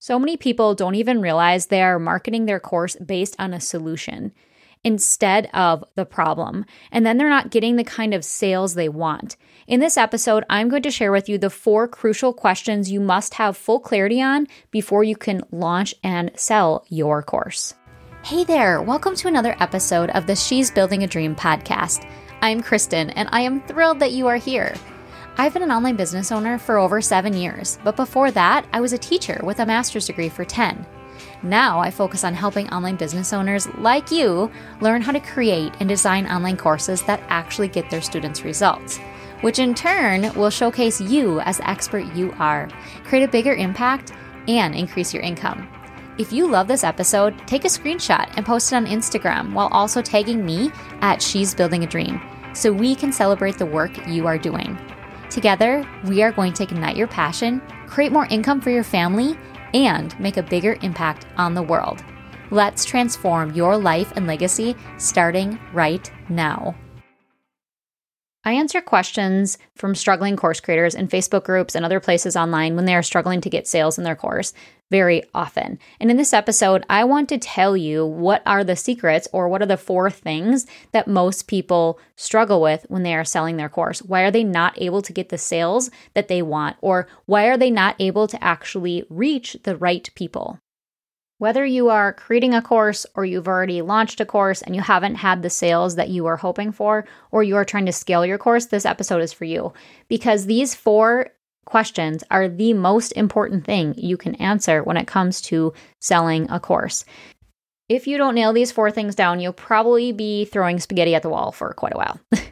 So many people don't even realize they are marketing their course based on a solution instead of the problem. And then they're not getting the kind of sales they want. In this episode, I'm going to share with you the four crucial questions you must have full clarity on before you can launch and sell your course. Hey there, welcome to another episode of the She's Building a Dream podcast. I'm Kristin, and I am thrilled that you are here. I've been an online business owner for over seven years, but before that, I was a teacher with a master's degree for 10. Now I focus on helping online business owners like you learn how to create and design online courses that actually get their students results, which in turn will showcase you as the expert you are, create a bigger impact, and increase your income. If you love this episode, take a screenshot and post it on Instagram while also tagging me at She's Building a Dream so we can celebrate the work you are doing. Together, we are going to ignite your passion, create more income for your family, and make a bigger impact on the world. Let's transform your life and legacy starting right now. I answer questions from struggling course creators in Facebook groups and other places online when they are struggling to get sales in their course very often. And in this episode, I want to tell you what are the secrets or what are the four things that most people struggle with when they are selling their course. Why are they not able to get the sales that they want? Or why are they not able to actually reach the right people? Whether you are creating a course or you've already launched a course and you haven't had the sales that you were hoping for, or you are trying to scale your course, this episode is for you because these four questions are the most important thing you can answer when it comes to selling a course. If you don't nail these four things down, you'll probably be throwing spaghetti at the wall for quite a while.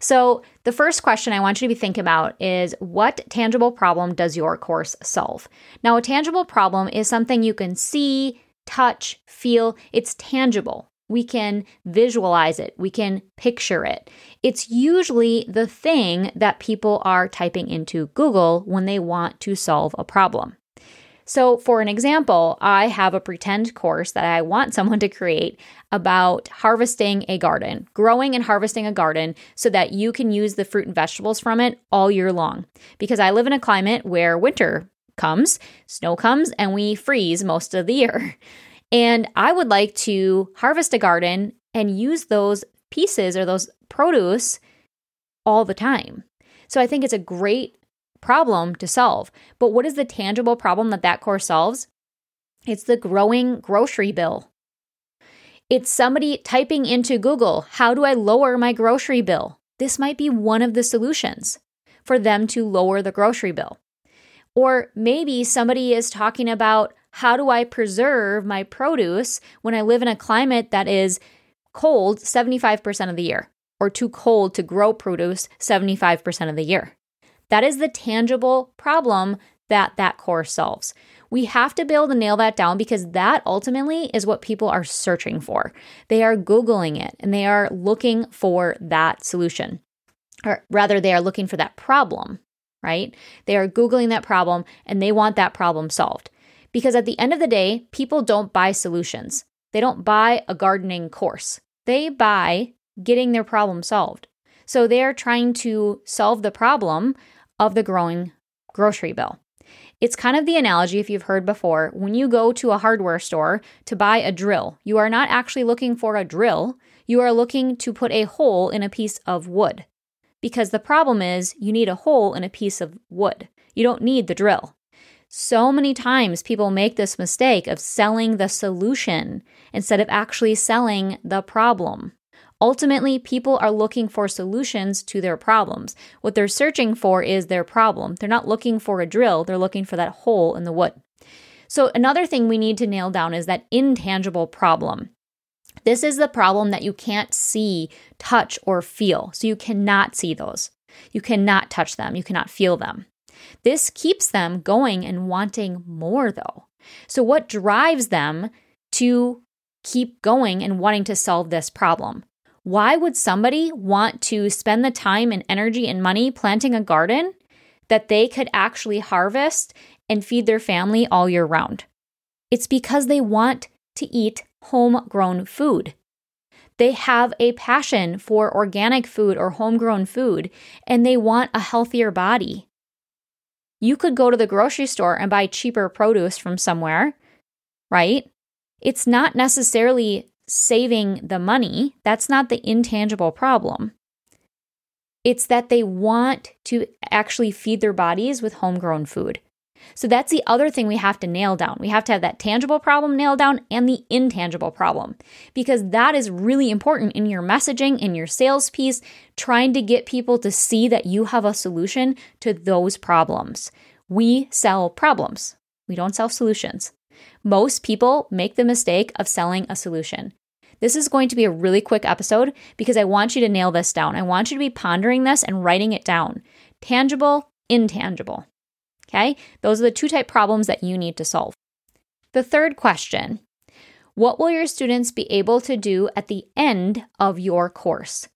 so, the first question I want you to be thinking about is what tangible problem does your course solve? Now, a tangible problem is something you can see, touch, feel, it's tangible. We can visualize it, we can picture it. It's usually the thing that people are typing into Google when they want to solve a problem. So, for an example, I have a pretend course that I want someone to create about harvesting a garden, growing and harvesting a garden so that you can use the fruit and vegetables from it all year long. Because I live in a climate where winter comes, snow comes, and we freeze most of the year. And I would like to harvest a garden and use those pieces or those produce all the time. So I think it's a great problem to solve. But what is the tangible problem that that course solves? It's the growing grocery bill. It's somebody typing into Google, how do I lower my grocery bill? This might be one of the solutions for them to lower the grocery bill. Or maybe somebody is talking about how do I preserve my produce when I live in a climate that is cold 75% of the year or too cold to grow produce 75% of the year? That is the tangible problem that that course solves. We have to be able to nail that down because that ultimately is what people are searching for. They are Googling it and they are looking for that solution, or rather, they are looking for that problem, right? They are Googling that problem and they want that problem solved. Because at the end of the day, people don't buy solutions, they don't buy a gardening course, they buy getting their problem solved. So they're trying to solve the problem of the growing grocery bill. It's kind of the analogy, if you've heard before, when you go to a hardware store to buy a drill, you are not actually looking for a drill, you are looking to put a hole in a piece of wood. Because the problem is, you need a hole in a piece of wood. You don't need the drill. So many times people make this mistake of selling the solution instead of actually selling the problem. Ultimately, people are looking for solutions to their problems. What they're searching for is their problem. They're not looking for a drill, they're looking for that hole in the wood. So, another thing we need to nail down is that intangible problem. This is the problem that you can't see, touch, or feel. So, you cannot see those. You cannot touch them. You cannot feel them. This keeps them going and wanting more, though. So, what drives them to keep going and wanting to solve this problem? Why would somebody want to spend the time and energy and money planting a garden that they could actually harvest and feed their family all year round? It's because they want to eat homegrown food. They have a passion for organic food or homegrown food, and they want a healthier body. You could go to the grocery store and buy cheaper produce from somewhere, right? It's not necessarily saving the money. That's not the intangible problem. It's that they want to actually feed their bodies with homegrown food. So that's the other thing we have to nail down. We have to have that tangible problem nailed down and the intangible problem because that is really important in your messaging, in your sales piece, trying to get people to see that you have a solution to those problems. We sell problems, we don't sell solutions. Most people make the mistake of selling a solution. This is going to be a really quick episode because I want you to nail this down. I want you to be pondering this and writing it down. Tangible, intangible. Okay? Those are the two type problems that you need to solve. The third question What will your students be able to do at the end of your course?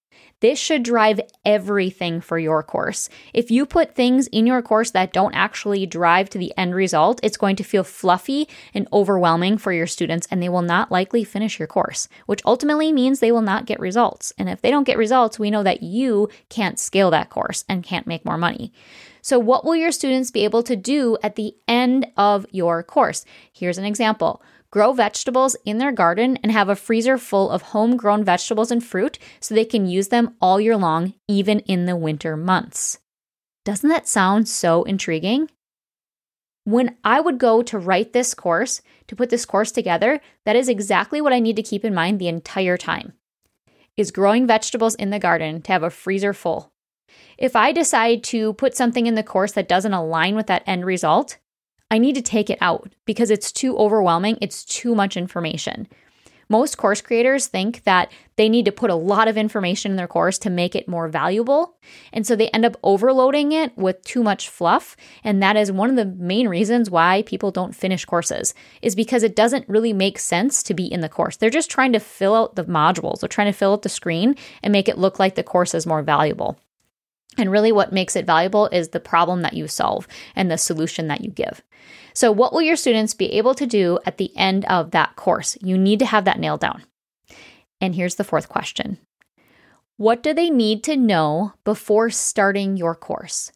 This should drive everything for your course. If you put things in your course that don't actually drive to the end result, it's going to feel fluffy and overwhelming for your students, and they will not likely finish your course, which ultimately means they will not get results. And if they don't get results, we know that you can't scale that course and can't make more money. So, what will your students be able to do at the end of your course? Here's an example grow vegetables in their garden and have a freezer full of homegrown vegetables and fruit so they can use them all year long, even in the winter months. Doesn't that sound so intriguing? When I would go to write this course, to put this course together, that is exactly what I need to keep in mind the entire time. Is growing vegetables in the garden to have a freezer full. If I decide to put something in the course that doesn't align with that end result, I need to take it out because it's too overwhelming. It's too much information. Most course creators think that they need to put a lot of information in their course to make it more valuable. And so they end up overloading it with too much fluff. And that is one of the main reasons why people don't finish courses, is because it doesn't really make sense to be in the course. They're just trying to fill out the modules, they're trying to fill out the screen and make it look like the course is more valuable. And really, what makes it valuable is the problem that you solve and the solution that you give. So, what will your students be able to do at the end of that course? You need to have that nailed down. And here's the fourth question What do they need to know before starting your course?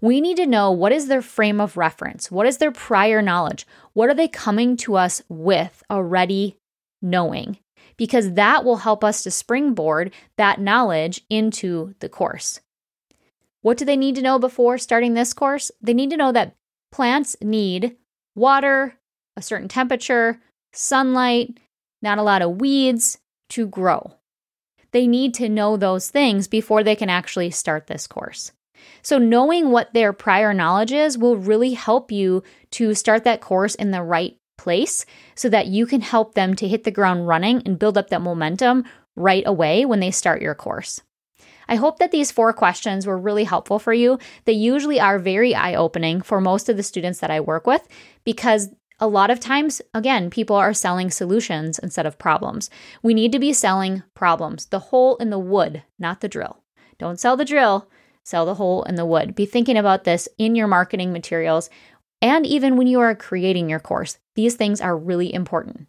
We need to know what is their frame of reference? What is their prior knowledge? What are they coming to us with already knowing? Because that will help us to springboard that knowledge into the course. What do they need to know before starting this course? They need to know that plants need water, a certain temperature, sunlight, not a lot of weeds to grow. They need to know those things before they can actually start this course. So, knowing what their prior knowledge is will really help you to start that course in the right place so that you can help them to hit the ground running and build up that momentum right away when they start your course. I hope that these four questions were really helpful for you. They usually are very eye opening for most of the students that I work with because a lot of times, again, people are selling solutions instead of problems. We need to be selling problems, the hole in the wood, not the drill. Don't sell the drill, sell the hole in the wood. Be thinking about this in your marketing materials and even when you are creating your course. These things are really important.